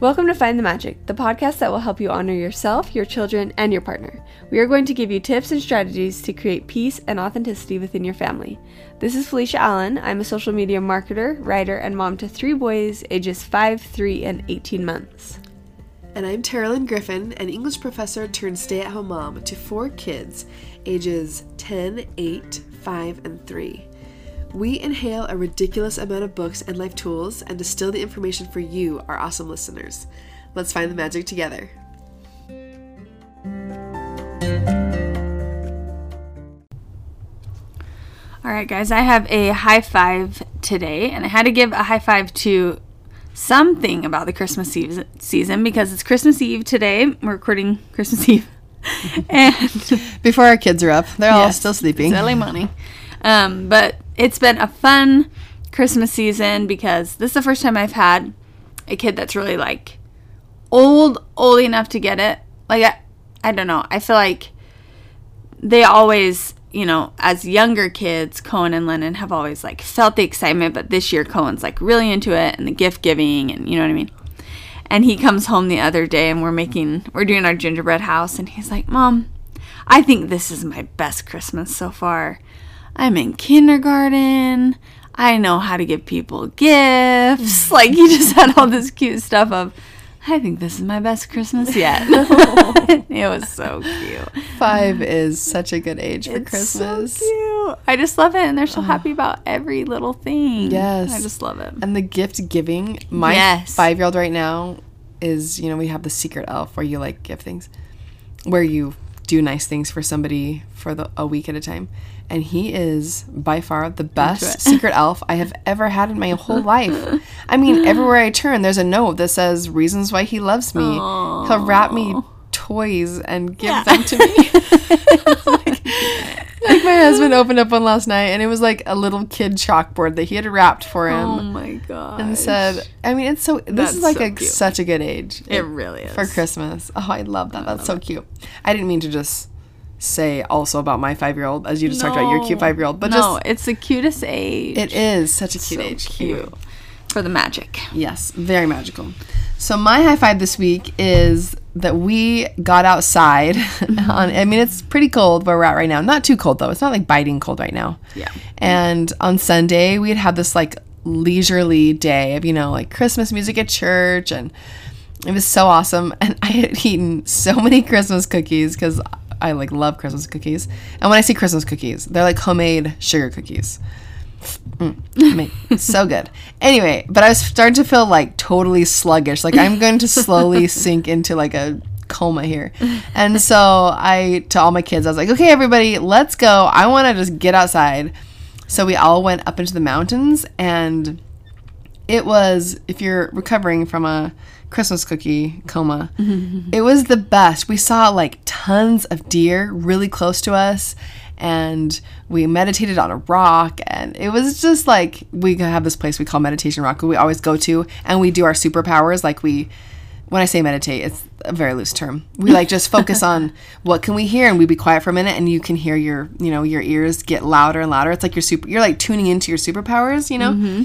Welcome to Find the Magic, the podcast that will help you honor yourself, your children, and your partner. We are going to give you tips and strategies to create peace and authenticity within your family. This is Felicia Allen. I'm a social media marketer, writer, and mom to three boys ages 5, 3, and 18 months. And I'm Terralyn Griffin, an English professor turned stay at home mom to four kids ages 10, 8, 5, and 3. We inhale a ridiculous amount of books and life tools and distill the information for you, our awesome listeners. Let's find the magic together. All right, guys, I have a high five today, and I had to give a high five to something about the Christmas Eve season because it's Christmas Eve today. We're recording Christmas Eve. and Before our kids are up, they're all still sleeping. Money. Um, but it's been a fun Christmas season because this is the first time I've had a kid that's really like old, old enough to get it. Like I, I don't know. I feel like they always, you know, as younger kids, Cohen and Lennon have always like felt the excitement, but this year Cohen's like really into it and the gift giving and you know what I mean. And he comes home the other day and we're making we're doing our gingerbread house and he's like, "Mom, I think this is my best Christmas so far. I'm in kindergarten. I know how to give people gifts." Mm. Like he just had all this cute stuff of I think this is my best Christmas yet. it was so cute. Five is such a good age for It's Christmas. So cute. I just love it, and they're so happy about every little thing. Yes. I just love it. And the gift giving, my Yes. five year old right now is, you know, we have the secret elf where you like give things, where you do nice things for somebody for the, a week at a time. And he is by far the best secret elf I have ever had in my whole life. I mean, everywhere I turn, there's a note that says reasons why he loves me. He'll wrap me toys and give them to me. like, like my husband opened up one last night and it was like a little kid chalkboard that he had wrapped for oh him Oh my god! and said, I mean, it's so. This That's is like so a such a good age it really is for Christmas. Oh, I love that. That's so cute. I didn't mean to just say also about my five year old as you just talked about your cute five year old, but no, just it's the cutest age. it is such a cute so age. cute for the magic. Yes, very magical. So my high five this week is that we got outside mm-hmm. on I mean it's pretty cold where we're at right now. Not too cold though. It's not like biting cold right now. Yeah. And on Sunday we had had this like leisurely day of, you know, like Christmas music at church and it was so awesome and I had eaten so many Christmas cookies cuz I like love Christmas cookies. And when I see Christmas cookies, they're like homemade sugar cookies. Mm, so good. Anyway, but I was starting to feel like totally sluggish. Like I'm going to slowly sink into like a coma here. And so I, to all my kids, I was like, okay, everybody, let's go. I want to just get outside. So we all went up into the mountains and it was, if you're recovering from a Christmas cookie coma, mm-hmm. it was the best. We saw like tons of deer really close to us and we meditated on a rock and it was just like we have this place we call meditation rock we always go to and we do our superpowers. Like we when i say meditate it's a very loose term. We like just focus on what can we hear and we be quiet for a minute and you can hear your you know your ears get louder and louder. It's like you're super you're like tuning into your superpowers you know mm-hmm.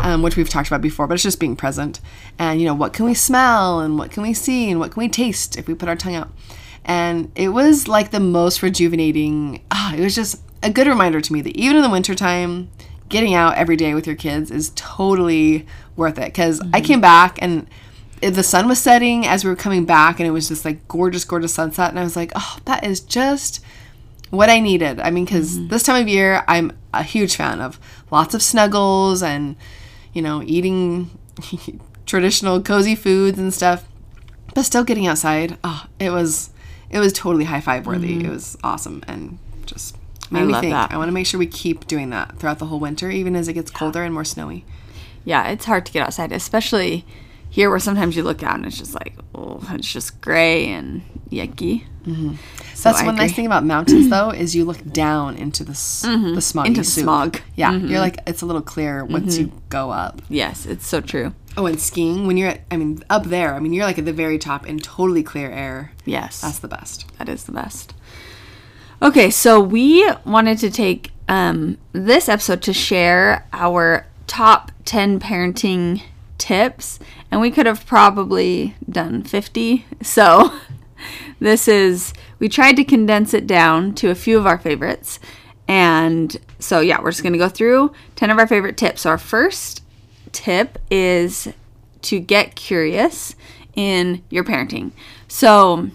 Um, which we've talked about before, but it's just being present. And, you know, what can we smell and what can we see and what can we taste if we put our tongue out? And it was like the most rejuvenating. Ah, it was just a good reminder to me that even in the wintertime, getting out every day with your kids is totally worth it. Because I came back and the sun was setting as we were coming back, and it was just like gorgeous, gorgeous sunset. And I was like, oh, that is just what I needed. I mean, because this time of year, I'm a huge fan of lots of snuggles and, you know, eating traditional cozy foods and stuff, but still getting outside. Oh, it was, it was totally high five worthy. Mm-hmm. It was awesome and just made I me love think. that. I want to make sure we keep doing that throughout the whole winter, even as it gets colder and more snowy. Yeah, it's hard to get outside, especially here where sometimes you look out and it's just like, oh, it's just gray and yucky. Mm-hmm. So That's I one nice thing about mountains, though, is you look down into the s the smog. Into the smog. Yeah, you're like it's a little clearer once you go up. Yes, it's so true. Oh, and skiing when you're at, I mean, up there. I mean, you're like at the very top in totally clear air. Yes. That's the best. That is the best. Okay, so we wanted to take um, this episode to share our top 10 parenting tips, and we could have probably done 50. So this is, we tried to condense it down to a few of our favorites. And so, yeah, we're just going to go through 10 of our favorite tips. So, our first tip is to get curious in your parenting. So,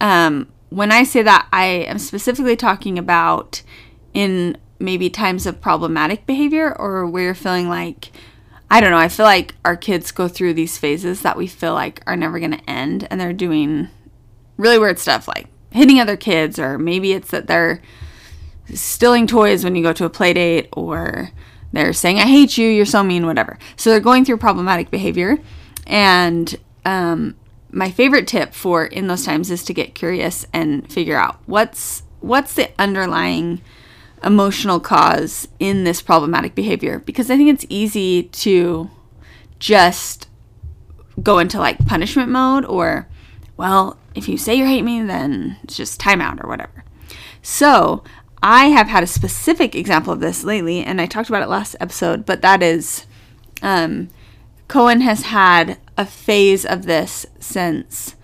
um, when I say that, I am specifically talking about in maybe times of problematic behavior or where you're feeling like, I don't know, I feel like our kids go through these phases that we feel like are never going to end and they're doing really weird stuff like hitting other kids, or maybe it's that they're stealing toys when you go to a play date or they're saying, I hate you, you're so mean, whatever. So they're going through problematic behavior. And um, my favorite tip for in those times is to get curious and figure out what's what's the underlying emotional cause in this problematic behavior because I think it's easy to just go into like punishment mode or well, if you say you hate me, then it's just timeout or whatever. So, I have had a specific example of this lately, and I talked about it last episode, but that is um, Cohen has had a phase of this since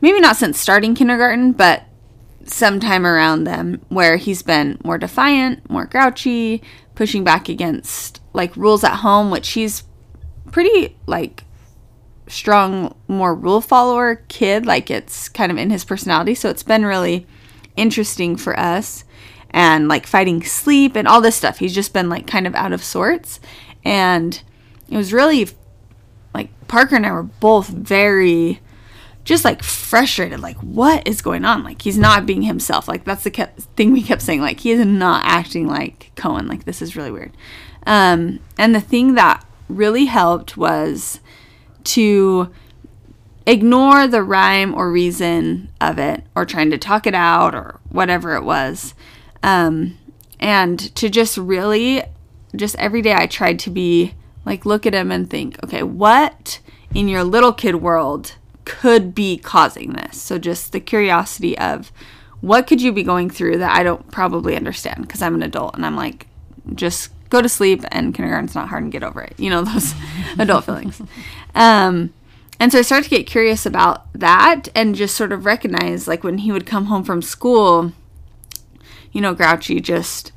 maybe not since starting kindergarten, but sometime around them where he's been more defiant, more grouchy, pushing back against like rules at home, which he's pretty like strong, more rule follower kid. Like it's kind of in his personality. So it's been really interesting for us and like fighting sleep and all this stuff. He's just been like kind of out of sorts. And it was really like Parker and I were both very just like frustrated like what is going on? Like he's not being himself. Like that's the kept, thing we kept saying like he is not acting like cohen. Like this is really weird. Um, and the thing that really helped was to ignore the rhyme or reason of it or trying to talk it out or whatever it was. Um, and to just really, just every day I tried to be like, look at him and think, okay, what in your little kid world could be causing this? So just the curiosity of what could you be going through that I don't probably understand because I'm an adult and I'm like, just go to sleep and kindergarten's not hard and get over it. You know, those adult feelings. Um, and so I started to get curious about that and just sort of recognize like when he would come home from school you know, grouchy, just,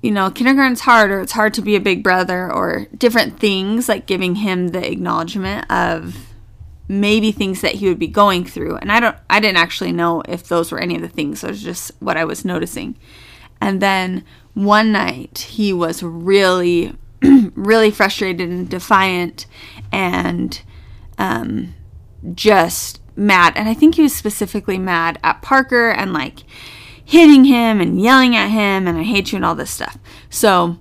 you know, kindergarten's hard or it's hard to be a big brother or different things, like giving him the acknowledgement of maybe things that he would be going through. And I don't, I didn't actually know if those were any of the things. It was just what I was noticing. And then one night he was really, really frustrated and defiant and um, just mad. And I think he was specifically mad at Parker and like, hitting him and yelling at him and I hate you and all this stuff. So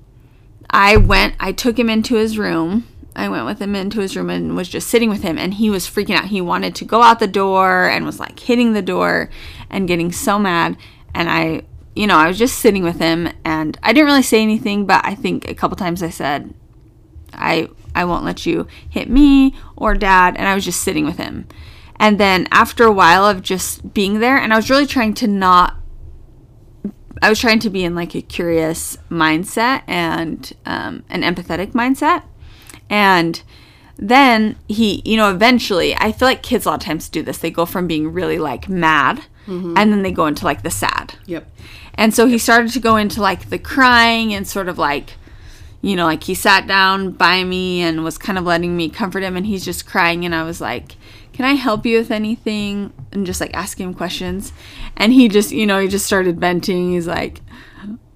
I went, I took him into his room. I went with him into his room and was just sitting with him and he was freaking out. He wanted to go out the door and was like hitting the door and getting so mad. And I, you know, I was just sitting with him and I didn't really say anything, but I think a couple times I said, I I won't let you hit me or dad and I was just sitting with him. And then after a while of just being there and I was really trying to not I was trying to be in like a curious mindset and um, an empathetic mindset. And then he, you know, eventually, I feel like kids a lot of times do this. They go from being really like mad mm-hmm. and then they go into like the sad. Yep. And so he started to go into like the crying and sort of like, you know, like he sat down by me and was kind of letting me comfort him and he's just crying. And I was like, can I help you with anything? And just like asking him questions. And he just, you know, he just started venting. He's like,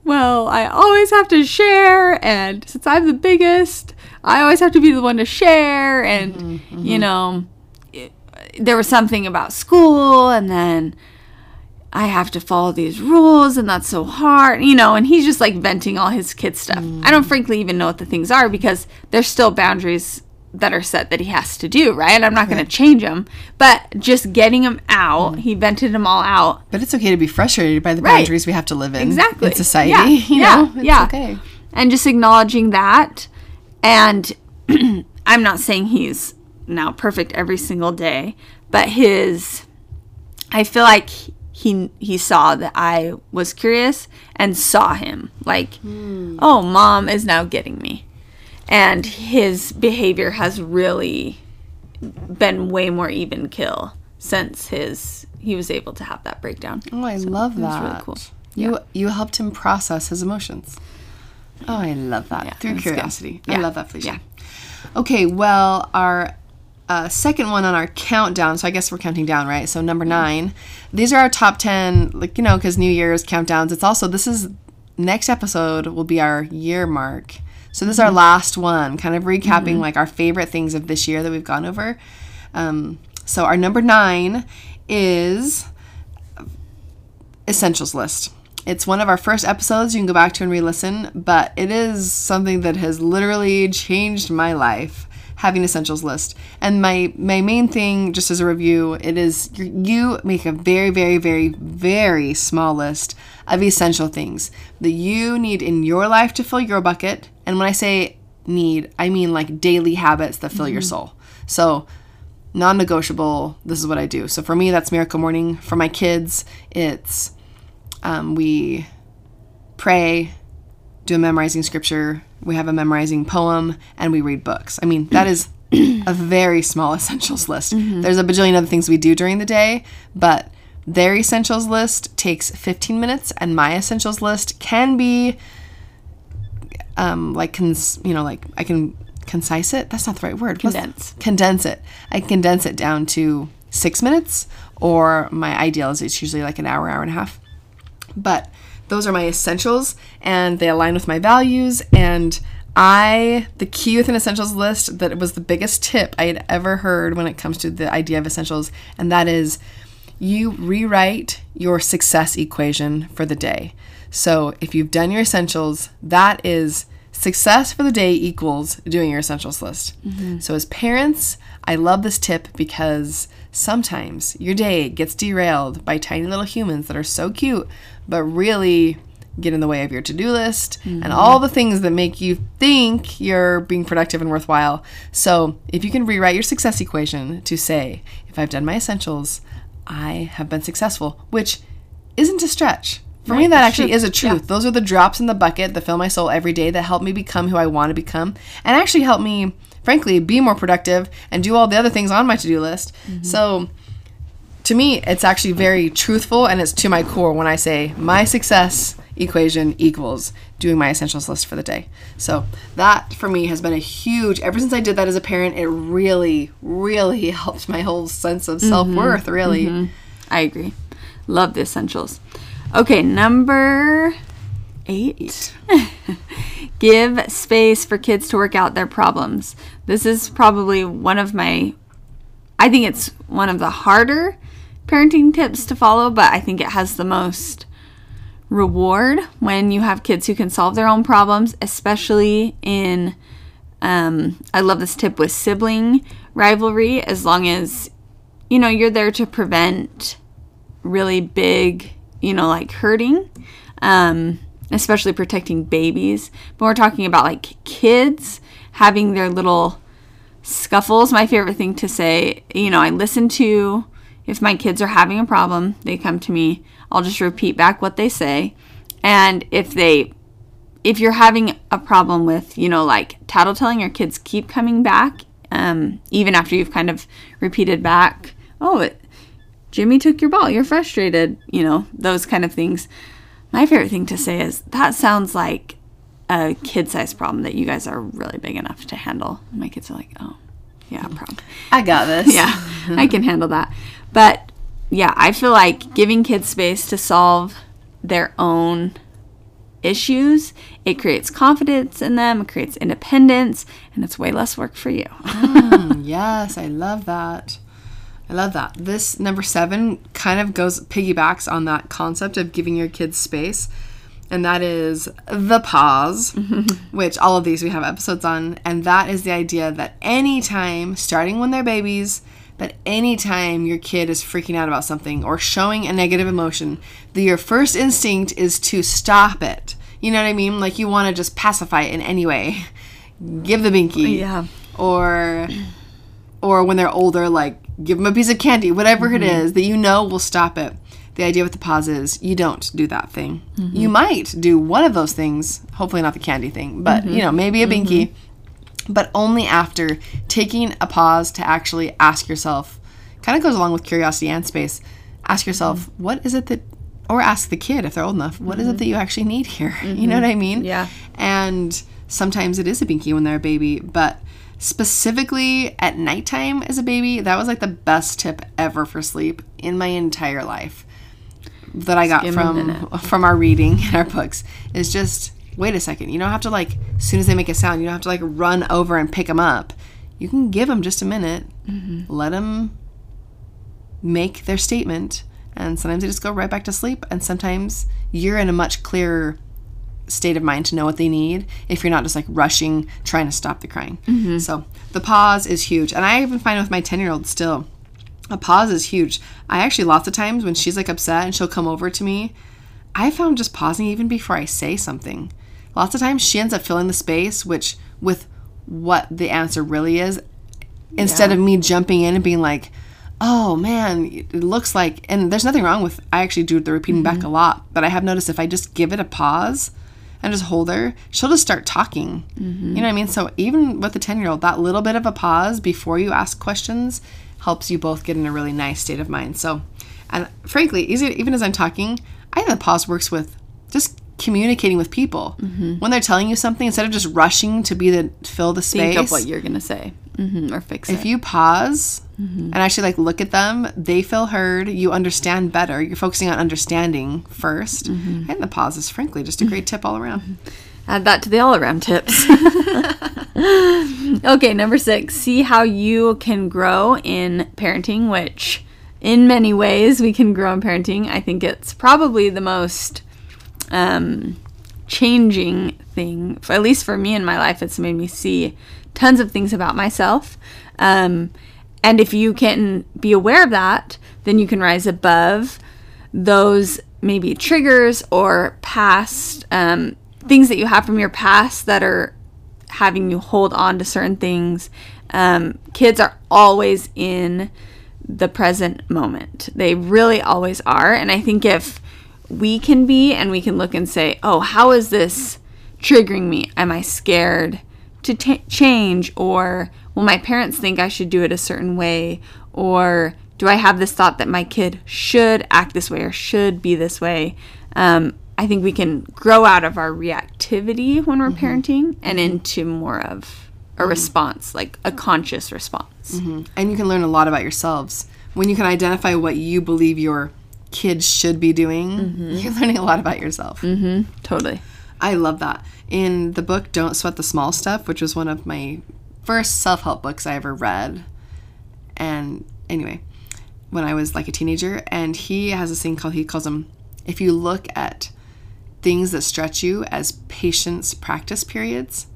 well, I always have to share. And since I'm the biggest, I always have to be the one to share. And, mm-hmm, mm-hmm. you know, it, there was something about school. And then I have to follow these rules. And that's so hard, you know. And he's just like venting all his kid stuff. Mm. I don't frankly even know what the things are because there's still boundaries that are set that he has to do, right? I'm not going to change them, but just getting him out, mm. he vented them all out. But it's okay to be frustrated by the right. boundaries we have to live in. Exactly. In society, yeah. you yeah. know? It's yeah. okay. And just acknowledging that. And I'm not saying he's now perfect every single day, but his, I feel like he he saw that I was curious and saw him like, mm. oh, mom is now getting me and his behavior has really been way more even kill since his he was able to have that breakdown. Oh, I love was that. really cool. You you helped him process his emotions. Oh, I love that. Yeah, Through curiosity. I Yeah. love that, Felicia. Yeah. Okay, well, our uh, second one on our countdown. So I guess we're counting down, right? So number nine. These are our top ten, like you know, because New Year's countdowns. It's also this is next episode will be our year mark. So this is our last one, kind of recapping like our favorite things of this year that we've gone over. Um, so our number nine is essentials list. It's one of our first episodes. You can go back to and re-listen, but it is something that has literally changed my life. Having essentials list, and my my main thing, just as a review, it is you make a very very very very small list of essential things that you need in your life to fill your bucket. And when I say need, I mean like daily habits that fill your soul. So non-negotiable this is what i do. So for me that's miracle morning. For my kids it's um, we pray do a memorizing scripture we have a memorizing poem and we read books. I mean that is a very small essentials list. There's a bajillion other things we do during the day but their essentials list takes 15 minutes and my essentials list can be um like cons- you know like i can concise it? That's not the right word. Condense. condense it. I condense it down to six minutes or my ideal is it's usually like an hour hour and a half. But those are my essentials and they align with my values and i the key with an essentials list that was the biggest tip i had ever heard when it comes to the idea of essentials and that is you rewrite your success equation for the day. So if you've done your essentials that is success for the day equals doing your essentials list. Mm-hmm. So as parents i love this tip because sometimes your day gets derailed by tiny little humans that are so cute but really get in the way of your to-do list and mm-hmm. all the things that make you think you're being productive and worthwhile. So, if you can rewrite your success equation to say, if I've done my essentials, I have been successful, which isn't a stretch. For me, that actually true. is a truth. Those are the drops in the bucket that fill my soul every day that help me become who I want to become and actually help me, frankly, be more productive and do all the other things on my to do list. Mm-hmm. So, to me, it's actually very truthful and it's to my core when I say my success equation equals doing my essentials list for the day. So that for me has been a huge, ever since I did that as a parent, it really, really helped my whole sense of mm-hmm. self worth, really. Mm-hmm. I agree. Love the essentials. Okay, number eight. Give space for kids to work out their problems. This is probably one of my, I think it's one of the harder parenting tips to follow, but I think it has the most reward when you have kids who can solve their own problems, especially in um, I love this tip with sibling rivalry as long as you know you're there to prevent really big you know like hurting um, especially protecting babies. But we're talking about like kids having their little scuffles. My favorite thing to say you know i listen to if my kids are having a problem they come to me i'll just repeat back what they say and if they if you're having a problem with, you know, like tattletelling, your kids keep coming back, um, even after you've kind of repeated back, oh, it, Jimmy took your ball, you're frustrated, you know, those kind of things. My favorite thing to say is that sounds like a kid sized problem that you guys are really big enough to handle. And my kids are like, oh, yeah, problem. I got this. Yeah, I can handle that. But yeah, I feel like giving kids space to solve their own issues, it creates confidence in them, it creates independence, and it's way less work for you. Mm, yes, I love that. I love that. This number seven kind of goes piggybacks on that concept of giving your kids space, and that is the pause, which all of these we have episodes on, and that is the idea that anytime, starting when they're babies, but anytime your kid is freaking out about something or showing a negative emotion, that your first instinct is to stop it. You know what I mean? Like you want to just pacify it in any way. Give the binky Yeah. or or when they're older like give them a piece of candy whatever it mm-hmm. is that you know will stop it the idea with the pause is you don't do that thing mm-hmm. you might do one of those things hopefully not the candy thing but mm-hmm. you know maybe a binky but only after taking a pause to actually ask yourself, kind of goes along with curiosity and space. Ask yourself, what is it that, or ask the kid if they're old enough, what is it that you actually need here? You know what I mean? Yeah. And sometimes it is a binky when they're a baby, but specifically at nighttime as a baby, that was like the best tip ever for sleep in my entire life that I got from from our reading in our books is just wait a second. You don't have to like as soon as they make a sound, you don't have to like run over and pick them up. You can give them just a minute, Mm-hmm. let them make their statement, and sometimes they just go right back to sleep. And sometimes you're in a much clearer state of mind to know what they need if you're not just like rushing trying to stop the crying. Mm-hmm. So the pause is huge, and I even find with my ten year old still a pause is huge. I actually lots of times when she's like upset and she'll come over to me, I found just pausing even before I say something. Lots of times she ends up filling the space, which with what the answer really is, instead of me jumping in and being like, "Oh man, it looks like," and there's nothing wrong with. I actually do the repeating back mm-hmm. a lot, but I have noticed if I just give it a pause and just hold her, she'll just start talking. Mm-hmm. You know what I mean? So even with the 10 year old, that little bit of a pause before you ask questions helps you both get in a really nice state of mind. So, and frankly, even as I'm talking, I think the pause works with just communicating with people. Mm-hmm. When they're telling you something, instead of just rushing to be the fill the space, Think of what you're gonna say, hmm or fix if it. If you pause mm-hmm. and actually like look at them, they feel heard. You understand better. You're focusing on understanding 1st mm-hmm. and the pause is frankly just a great tip all around. Add that to the all around tips. okay, number six, see how you can grow in parenting, which in many ways we can grow in parenting. I think it's probably the most um, changing thing, at least for me in my life. It's made me see tons of things about myself. Um, and if you can be aware of that, then you can rise above those maybe triggers or past um, things that you have from your past that are having you hold on to certain things. Um, kids are always in the present moment. They really always are. And I think if we can be and we can look and say, oh, how is this triggering me? Am I scared to t- change? Or will my parents think I should do it a certain way? Or do I have this thought that my kid should act this way or should be this way? Um, I think we can grow out of our reactivity when we're mm-hmm. parenting and mm-hmm. into more of a mm-hmm. response, like a conscious response. And you can learn a lot about yourselves. When you can identify what you believe your kids should be doing, mm-hmm. you're learning a lot about yourself. Mm-hmm. Totally. I love that. In the book Don't Sweat the Small Stuff, which was one of my first self help books I ever read. And anyway, when I was like a teenager, and he has this thing called, he calls them, if you look at things that stretch you as patience practice periods,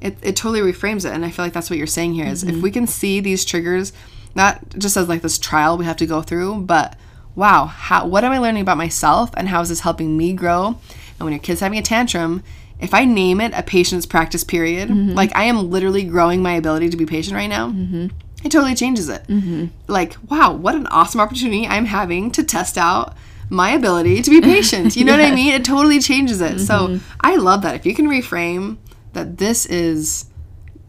it, it totally reframes it. And I feel like that's what you're saying here is if mm-hmm. we can see these triggers, not just as like this trial we have to go through, but wow, how what am I learning about myself and how is this helping me grow? And when your kid's having a tantrum, if I name it a patience practice period, mm-hmm. like I am literally growing my ability to be patient right now, mm-hmm. it totally changes it. Mm-hmm. Like, wow, what an awesome opportunity I'm having to test out my ability to be patient. You know what I mean? It totally changes it. So I love that. If you can reframe that this is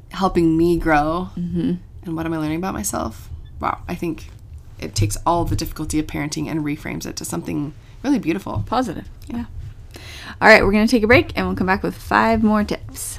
helping me grow and what am I learning about myself, wow, I think it takes all the difficulty of parenting and reframes it to something really beautiful. Positive. Yeah. All right, we're going to take a break and we'll come back with five more tips.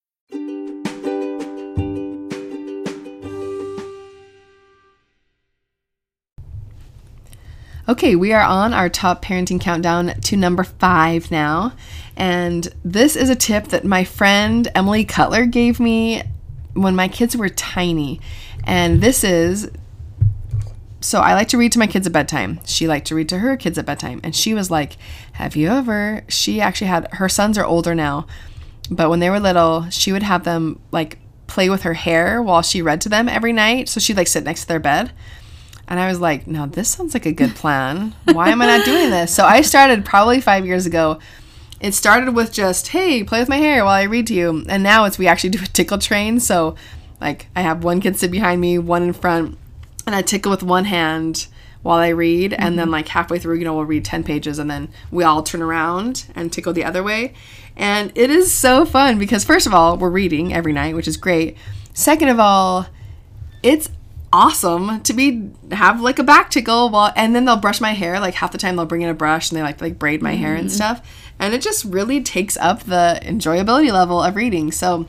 Okay, we are on our top parenting countdown to number five now. And this is a tip that my friend Emily Cutler gave me when my kids were tiny. And this is so I like to read to my kids at bedtime. She liked to read to her kids at bedtime. And she was like, Have you ever? She actually had, her sons are older now, but when they were little, she would have them like play with her hair while she read to them every night. So she'd like sit next to their bed. And I was like, Now this sounds like a good plan. Why am I not doing this? So I started probably five years ago. It started with just, Hey, play with my hair while I read to you. And now it's, we actually do a tickle train. So like I have one kid sit behind me, one in front and I tickle with one hand while I read, and then mm-hmm. like halfway through, you know, we'll read 10 pages and then we all turn around and tickle the other way. And it is so fun because, first of all, we're reading every night, which is great. Second of all, it's awesome to be have like a back tickle while and then they'll brush my hair like half the time they'll bring in a brush and they like like braid my hair and mm-hmm. stuff and it just really takes up the enjoyability level of reading so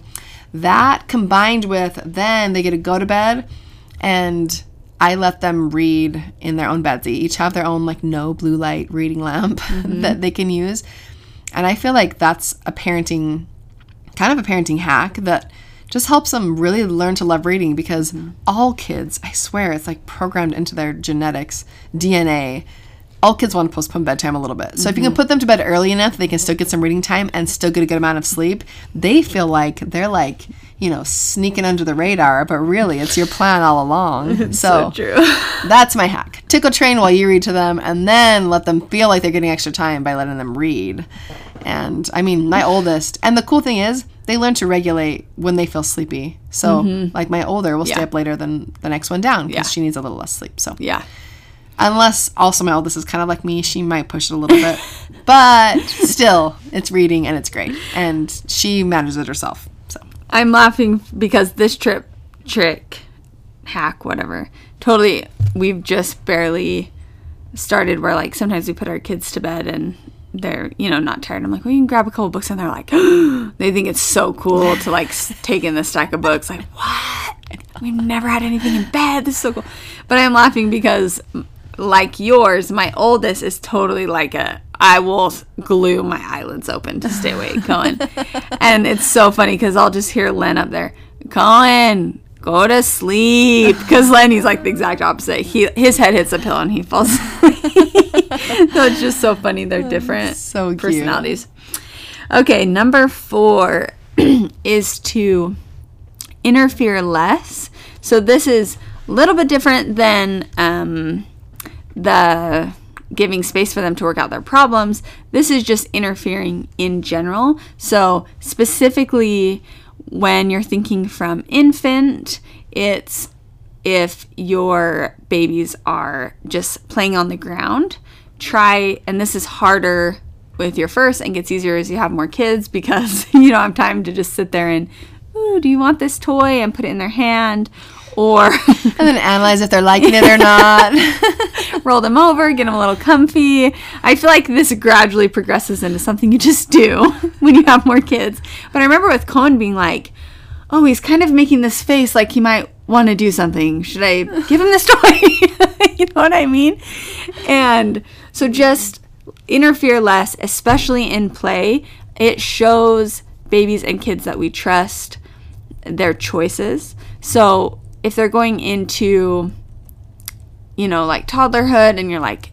that combined with then they get to go to bed and I let them read in their own beds. They each have their own like no blue light reading lamp mm-hmm. that they can use. And I feel like that's a parenting kind of a parenting hack that just helps them really learn to love reading because mm-hmm. all kids, I swear, it's like programmed into their genetics, DNA. All kids want to postpone bedtime a little bit. So if you can mm-hmm. put them to bed early enough, they can still get some reading time and still get a good amount of sleep. They feel like they're like, you know, sneaking under the radar, but really it's your plan all along. so True. that's my hack. Tickle train while you read to them and then let them feel like they're getting extra time by letting them read. And I mean, my oldest, and the cool thing is, they learn to regulate when they feel sleepy. So, mm-hmm. like my older will stay up later than the next one down because Yeah. she needs a little less sleep. So, yeah. unless also my oldest is kind of like me, she might push it a little bit. But still, it's reading and it's great. And she manages it herself. So, I'm laughing because this trip, trick, hack, whatever, totally, we've just barely started where like sometimes we put our kids to bed and they're, you know, not tired. I'm like, well, you can grab a couple books and they're like, they think it's so cool to like take in the stack of books. Like, what? We've never had anything in bed. This is so cool. But I'm laughing because like yours, my oldest is totally like a I will glue my eyelids open to stay awake, Cohen. and it's so funny because I'll just hear Len up there, Cohen, go to sleep. Because Lenny's like the exact opposite. He his head hits a pillow and he falls asleep. so it's just so funny. They're different so cute. personalities. Okay, number four is to interfere less. So this is a little bit different than um, the giving space for them to work out their problems. This is just interfering in general. So specifically when you're thinking from infant, it's if your babies are just playing on the ground, try, and this is harder with your first and gets easier as you have more kids because you don't have time to just sit there and, ooh, do you want this toy? And put it in their hand. Or and then analyze if they're liking it or not. roll them over, get them a little comfy. I feel like this gradually progresses into something you just do when you have more kids. But I remember with Cohen being like, oh, he's kind of making this face like he might want to do something. Should I give him this toy? you know what I mean? And so just interfere less, especially in play. It shows babies and kids that we trust their choices. So if they're going into you know, like toddlerhood, and you're like,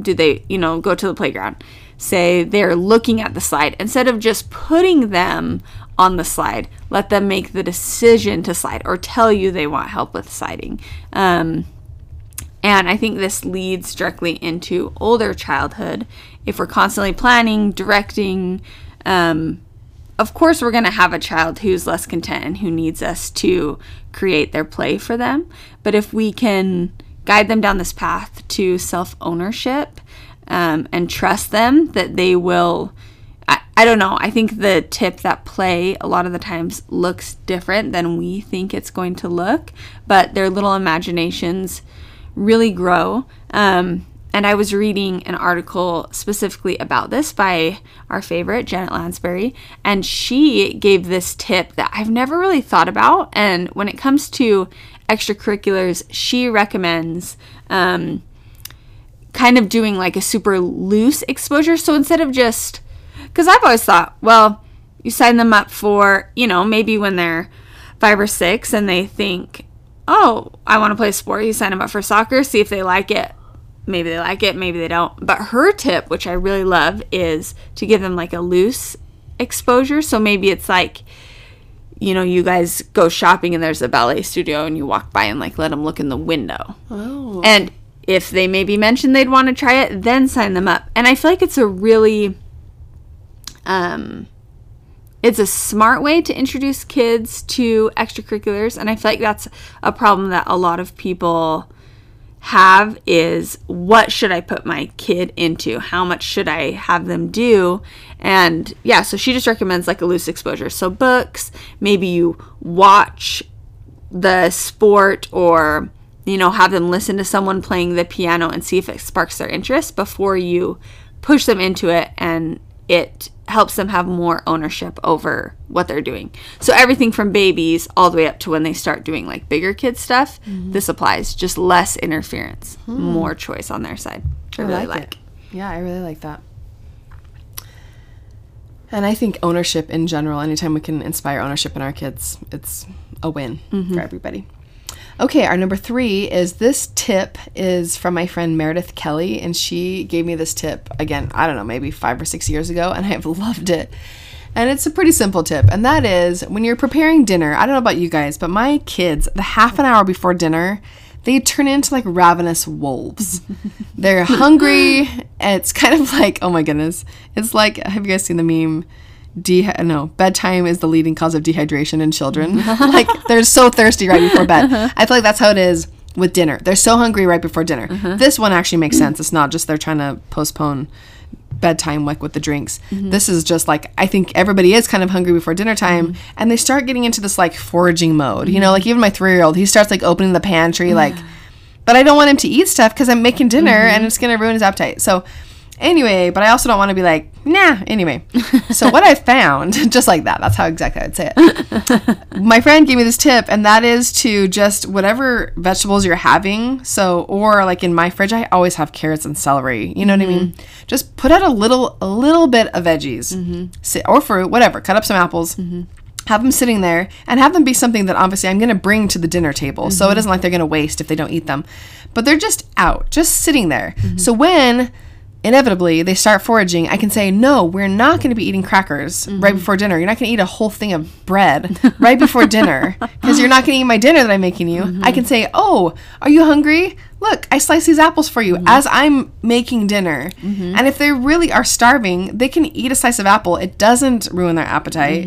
do they, you know, go to the playground? Say they're looking at the slide. Instead of just putting them on the slide, let them make the decision to slide or tell you they want help with sliding. Um, and I think this leads directly into older childhood. If we're constantly planning, directing, um, of course, we're going to have a child who's less content and who needs us to create their play for them. But if we can guide them down this path to self ownership um, and trust them that they will. I, I don't know. I think the tip that play a lot of the times looks different than we think it's going to look, but their little imaginations really grow. Um, and I was reading an article specifically about this by our favorite, Janet Lansbury, and she gave this tip that I've never really thought about. And when it comes to extracurriculars, she recommends um, kind of doing like a super loose exposure. So instead of just, because I've always thought, well, you sign them up for, you know, maybe when they're five or six and they think, oh, I want to play sport. You sign them up for soccer, see if they like it. Maybe they like it, maybe they don't. But her tip, which I really love, is to give them like a loose exposure. So maybe it's like, you know, you guys go shopping and there's a ballet studio and you walk by and like let them look in the window. Oh. And if they maybe mention they'd want to try it, then sign them up. And I feel like it's a really um it's a smart way to introduce kids to extracurriculars and I feel like that's a problem that a lot of people have is what should I put my kid into? How much should I have them do? And yeah, so she just recommends like a loose exposure. So books, maybe you watch the sport or you know have them listen to someone playing the piano and see if it sparks their interest before you push them into it and it helps them have more ownership over what they're doing. So everything from babies all the way up to when they start doing like bigger kid stuff, this applies. Just less interference, more choice on their side. I really like. it. Yeah, I really like that. And I think ownership in general, anytime we can inspire ownership in our kids, it's a win Mm-hmm. for everybody. Okay, our number three is this tip is from my friend Meredith Kelly, and she gave me this tip again, I don't know, maybe five or six years ago, and I've loved it. And it's a pretty simple tip, and that is when you're preparing dinner, I don't know about you guys, but my kids, the half an hour before dinner, they turn into like ravenous wolves. They're hungry. and It's kind of like, oh my goodness. It's like, have you guys seen the meme? De- no, bedtime is the leading cause of dehydration in children. like they're so thirsty right before bed. Uh-huh. I feel like that's how it is with dinner. They're so hungry right before dinner. Uh-huh. This one actually makes sense. It's not just they're trying to postpone bedtime like with the drinks. Mm-hmm. This is just like I think everybody is kind of hungry before dinner time mm-hmm. and they start getting into this like foraging mode. You know, mm-hmm. like even my 3-year-old, he starts like opening the pantry like but I don't want him to eat stuff cuz I'm making dinner and it's going to ruin his appetite. So anyway, but I also don't want to be like, "Nah, anyway." so what I found, just like that, that's how exactly I'd say it. My friend gave me this tip and that is to just whatever vegetables you're having so or like in my fridge i always have carrots and celery you know what i mean? Mm-hmm. Just put out a little a little bit of veggies mm-hmm. Si- or fruit whatever cut up some apples mm-hmm. have them sitting there and have them be something that obviously i'm going to bring to the dinner table so it isn't like they're going to waste if they don't eat them. But they're just out just sitting there. So when inevitably they start foraging, I can say, no, we're not going to be eating crackers mm-hmm. right before dinner. You're not going to eat a whole thing of bread right before dinner because you're not going to eat my dinner that I'm making you. I mm-hmm. can say, oh, are you hungry? Look, I slice these apples for you mm-hmm. as I'm making dinner. And if they really are starving, they can eat a slice of apple. It doesn't ruin their appetite.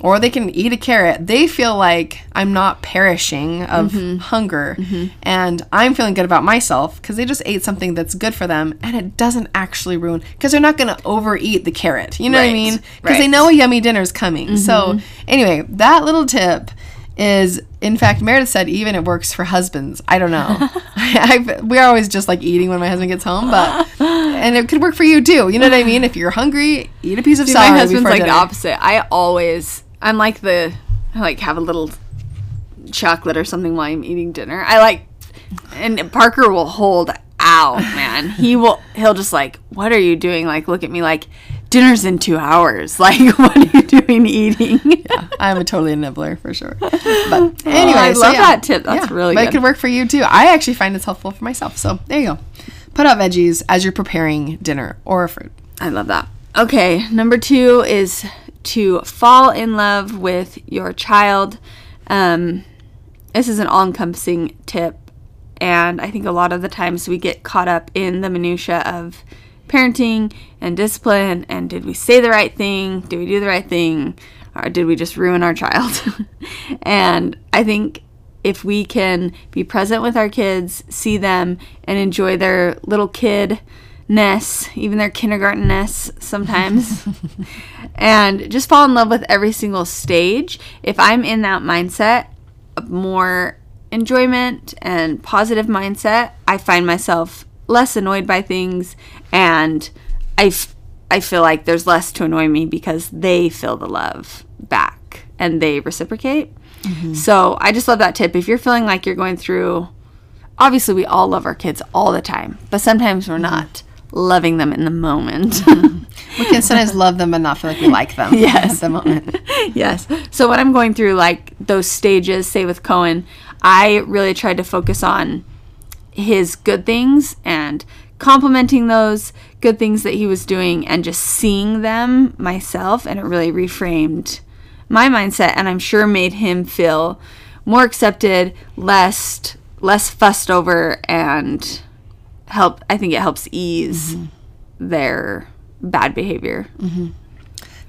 Or they can eat a carrot. They feel like I'm not perishing of mm-hmm. hunger. Mm-hmm. And I'm feeling good about myself because they just ate something that's good for them and it doesn't actually ruin, because they're not going to overeat the carrot. You know what I mean? Because they know a yummy dinner is coming. So, mm-hmm. anyway, that little tip is, in fact, Meredith said even it works for husbands. I don't know. I, we're always just like eating when my husband gets home, but, and it could work for you too. You know what I mean? If you're hungry, eat a piece of See, celery. my husband's like the opposite. I always, I'm like the, I like have a little chocolate or something while I'm eating dinner. I like, and Parker will hold out, man. He will, he'll just like, what are you doing? Like, look at me like, dinner's in two hours. Like, what are you doing eating? yeah, I'm a totally nibbler for sure. But anyway, I so love yeah. that tip. That's really but good. it could work for you too. I actually find it's helpful for myself. So there you go. Put out veggies as you're preparing dinner or a fruit. I love that. Okay, number two is to fall in love with your child. Um, this is an all encompassing tip, and I think a lot of the times we get caught up in the minutia of parenting and discipline and did we say the right thing? Did we do the right thing? Or did we just ruin our child? and I think if we can be present with our kids, see them, and enjoy their little kidness, even their kindergartenness sometimes, and just fall in love with every single stage. If I'm in that mindset of more enjoyment and positive mindset, I find myself less annoyed by things and I, f- I feel like there's less to annoy me because they feel the love back and they reciprocate. Mm-hmm. So I just love that tip. If you're feeling like you're going through, obviously we all love our kids all the time, but sometimes we're mm-hmm. not loving them in the moment. Mm-hmm. We can sometimes love them but not feel like we like them Yes. at the moment. yes. So when I'm going through like those stages, say with Cohen, I really tried to focus on his good things and complimenting those good things that he was doing and just seeing them myself and it really reframed my mindset and I'm sure made him feel more accepted, less less fussed over and help I think it helps ease mm-hmm. their bad behavior. Mm-hmm.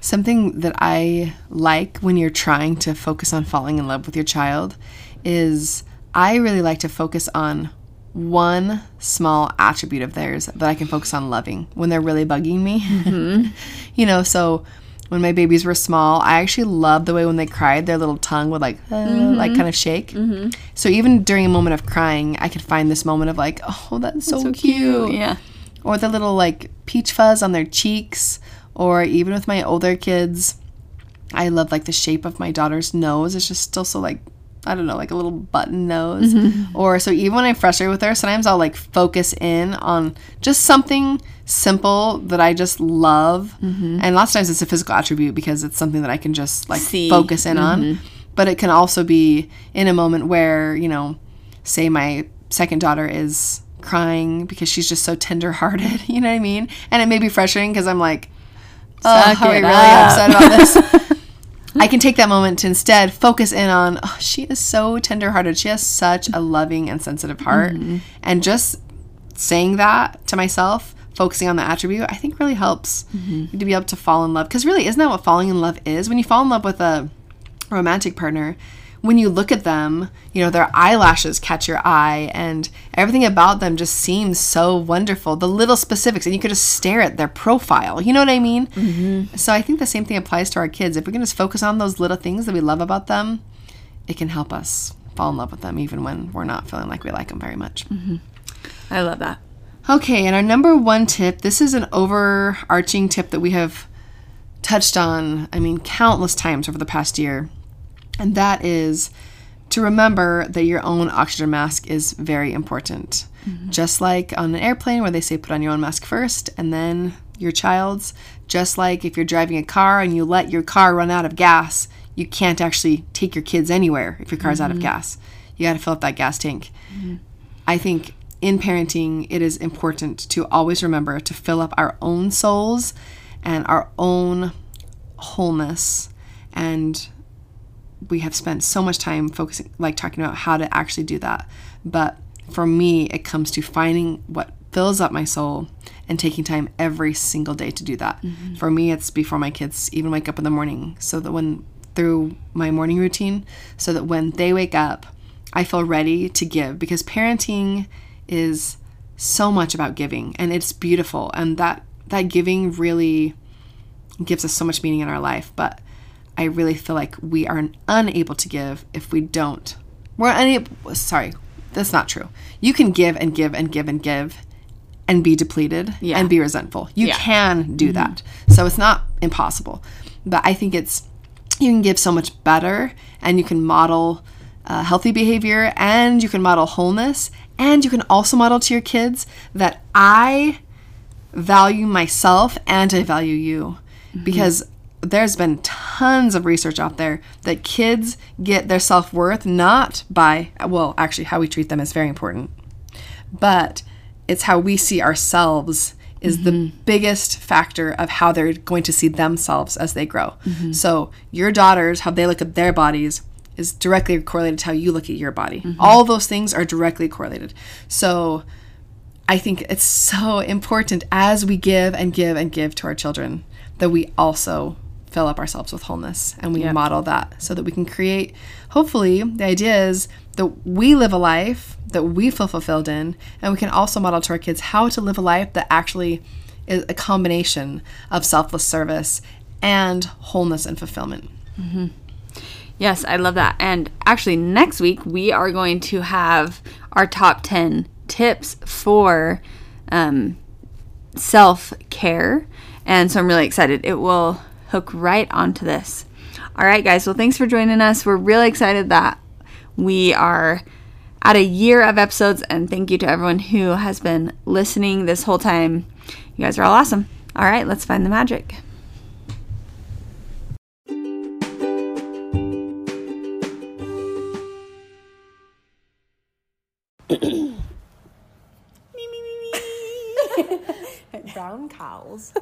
Something that I like when you're trying to focus on falling in love with your child is I really like to focus on one small attribute of theirs that I can focus on loving when they're really bugging me. Mm-hmm. you know, so when my babies were small, I actually loved the way when they cried, their little tongue would like, uh, like kind of shake. So even during a moment of crying, I could find this moment of like, oh, that's so, cute. Yeah. or the little like peach fuzz on their cheeks. Or even with my older kids i love like the shape of my daughter's nose. It's just still so like i don't know like a little button nose. Mm-hmm. Or so even when i'm frustrated with her sometimes i'll like focus in on just something simple that i just love. Mm-hmm. And lots of times it's a physical attribute because it's something that i can just like See. focus in on. Mm-hmm. But it can also be in a moment where you know say my second daughter is crying because she's just so tenderhearted, you know what I mean? And it may be frustrating because I'm like, oh, Suck how are it really upset about this? I can take that moment to instead focus in on, oh, she is so tenderhearted. She has such a loving and sensitive heart. Mm-hmm. And just saying that to myself, focusing on the attribute, I think really helps mm-hmm. to be able to fall in love. Because really, isn't that what falling in love is? When you fall in love with a romantic partner, when you look at them, you know, their eyelashes catch your eye and everything about them just seems so wonderful. The little specifics, and you could just stare at their profile. You know what I mean? Mm-hmm. So I think the same thing applies to our kids. If we can just focus on those little things that we love about them, it can help us fall in love with them even when we're not feeling like we like them very much. Mm-hmm. I love that. Okay, and our number one tip this is an overarching tip that we have touched on, I mean, countless times over the past year, and that is to remember that your own oxygen mask is very important. Mm-hmm. Just like on an airplane where they say put on your own mask first and then your child's, just like if you're driving a car and you let your car run out of gas, you can't actually take your kids anywhere if your car's out of mm-hmm. gas. You got to fill up that gas tank. Mm-hmm. I think in parenting, it is important to always remember to fill up our own souls and our own wholeness. And we have spent so much time focusing, like talking about how to actually do that. But for me, it comes to finding what fills up my soul and taking time every single day to do that. Mm-hmm. For me, it's before my kids even wake up in the morning, so that when through my morning routine, so that when they wake up, I feel ready to give because parenting is so much about giving and it's beautiful and that that giving really gives us so much meaning in our life but I really feel like we are unable to give if we don't we're unable sorry that's not true. You can give and give and give and give and be depleted Yeah. and be resentful. You Yeah. can do that. So it's not impossible. But I think it's you can give so much better and you can model uh, healthy behavior and you can model wholeness and you can also model to your kids that I value myself and I value you. Because there's been tons of research out there that kids get their self-worth not by well actually how we treat them is very important but it's how we see ourselves is the mm-hmm. biggest factor of how they're going to see themselves as they grow. Mm-hmm. So your daughters, how they look at their bodies is directly correlated to how you look at your body. Mm-hmm. All those things are directly correlated. So I think it's so important as we give and give and give to our children that we also fill up ourselves with wholeness and we model that so that we can create hopefully the idea is that we live a life that we feel fulfilled in and we can also model to our kids how to live a life that actually is a combination of selfless service and wholeness and fulfillment Yes, I love that. And actually, next week we are going to have our top 10 tips for um, self care. And so I'm really excited. It will hook right onto this. All right, guys. Well, thanks for joining us. We're really excited that we are at a year of episodes, and thank you to everyone who has been listening this whole time. You guys are all awesome. All right, let's find the magic. brown cows.